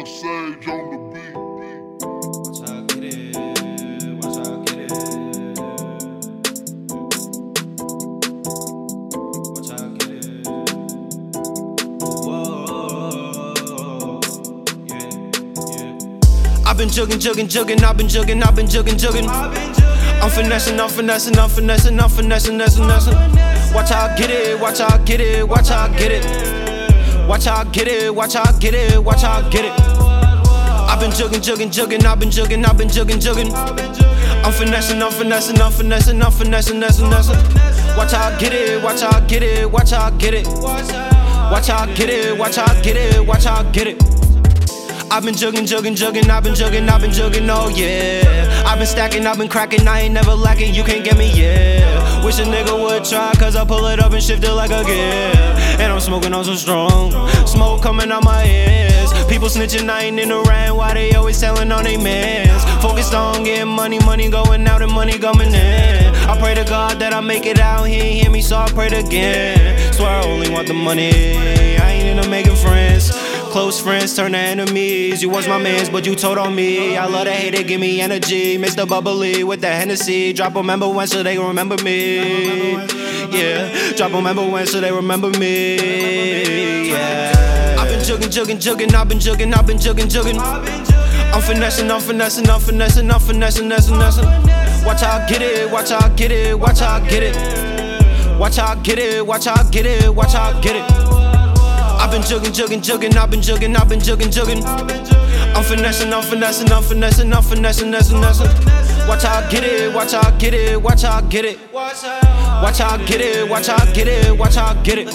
Young Sage on the beat. Watch how I get it. Watch how I get it. Watch how I get it. Whoa. Yeah, yeah. I've been jugging, jugging, jugging. I've been jugging, I've been jugging, jugging. I'm finessing, I'm finessing, I'm finessing, I'm finessing, finessing, finessing. Watch how I get it, watch how I get it, watch how I get it. Watch how I get it, watch how I get it, watch how I get it. I've been jugging, jugging, jugging, I've been jugging, I've been jugging, jugging. I'm finessing, I'm finessing, I'm finessing, I'm finessing, finessing, finessing. Watch how I get it, watch how I get it, watch how I get it. Watch how I get it, watch how I get it, watch how I get it. I've been jugging, jugging, jugging, I've been jugging, I've been jugging, oh yeah. I've been stacking, I've been cracking, I ain't never lacking, you can't get me, yeah. Wish a nigga would try, cause I pull it up and shift it like a gear. And I'm smoking on so strong, smoke coming out my ears. People snitching, I ain't in the rain, why they always telling on they mans? Focused on getting money, money going out and money coming in. I pray to God that I make it out, he ain't hear me, so I prayed again. Swear I only want the money, I ain't into making friends. Close friends turn to enemies. You was my mans, but you told on me. I love to hate it, give me energy. Mr. Bubbly with the Hennessy. Drop a member when so they remember me. Yeah, drop a member when so they remember me. Yeah. I've been jugging, jugging, jugging. I've been jugging, I've been jugging, jugging. I'm finessing, I'm finessing, I'm finessing, I'm finessing, finessing, finessing. Watch how I get it, watch how I get it, watch how I get it. Watch how I get it, watch how I get it, watch how I get it. I've been jugging, jugging, jugging, I've been jugging, I've been jugging, jugging. I'm finessing, I'm finessing, I'm finessing, I'm finessing, finessing, finessing. Watch how I get it, watch how I get it, watch how I get it. Watch how I get it, watch how I get it, watch how I get it.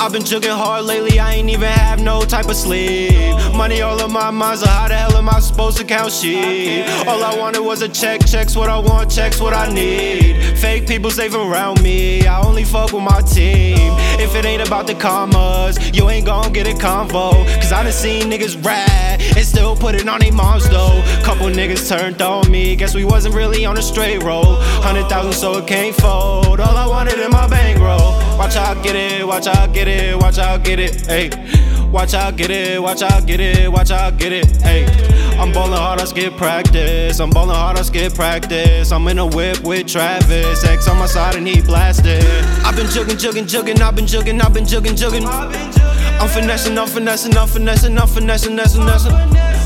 I've been jugging hard lately, I ain't even have no type of sleep. Money all on my mind, so how the hell am I supposed to count sheep? All I wanted was a check, checks what I want, checks what I need. Fake people safe around me, I only fuck with my team. If it ain't about the commas, you ain't gon' get a convo. Cause I done seen niggas rap and still put it on their moms though. Couple niggas turned on me, guess we wasn't really on a straight roll. Hundred thousand so it can't fold, all I wanted in my bankroll. Watch out, get it, watch out, get it, watch out, get it, hey. Watch out, get it, watch out, get it, watch out, get it, hey. I'm ballin' hard, I skip practice. I'm ballin' hard, I skip practice. I'm in a whip with Travis. X on my side and he blasted. I've been jugging, jugging, jugging. I've been jugging, I've been jugging, jugging. I'm finessing, I'm finessing, I'm finessing, I'm finessing, finessing, finessing.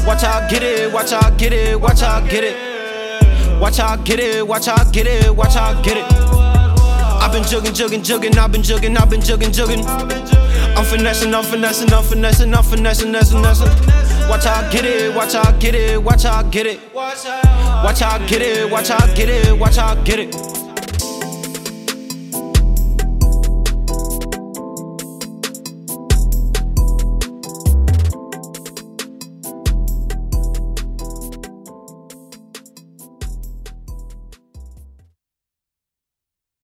Watch how I get it, watch how I get it, watch how I get it. Watch how I get it, watch how I get it, watch how I get it. I've been jugging, jugging, jugging, I've been jugging, I've been jugging, jugging. I'm finessing, I'm finessing, I'm finessing, I'm finessing, finessing, finessing. Watch I get it, watch I get it, watch I get it. Watch I get it, watch I get it, watch I get it.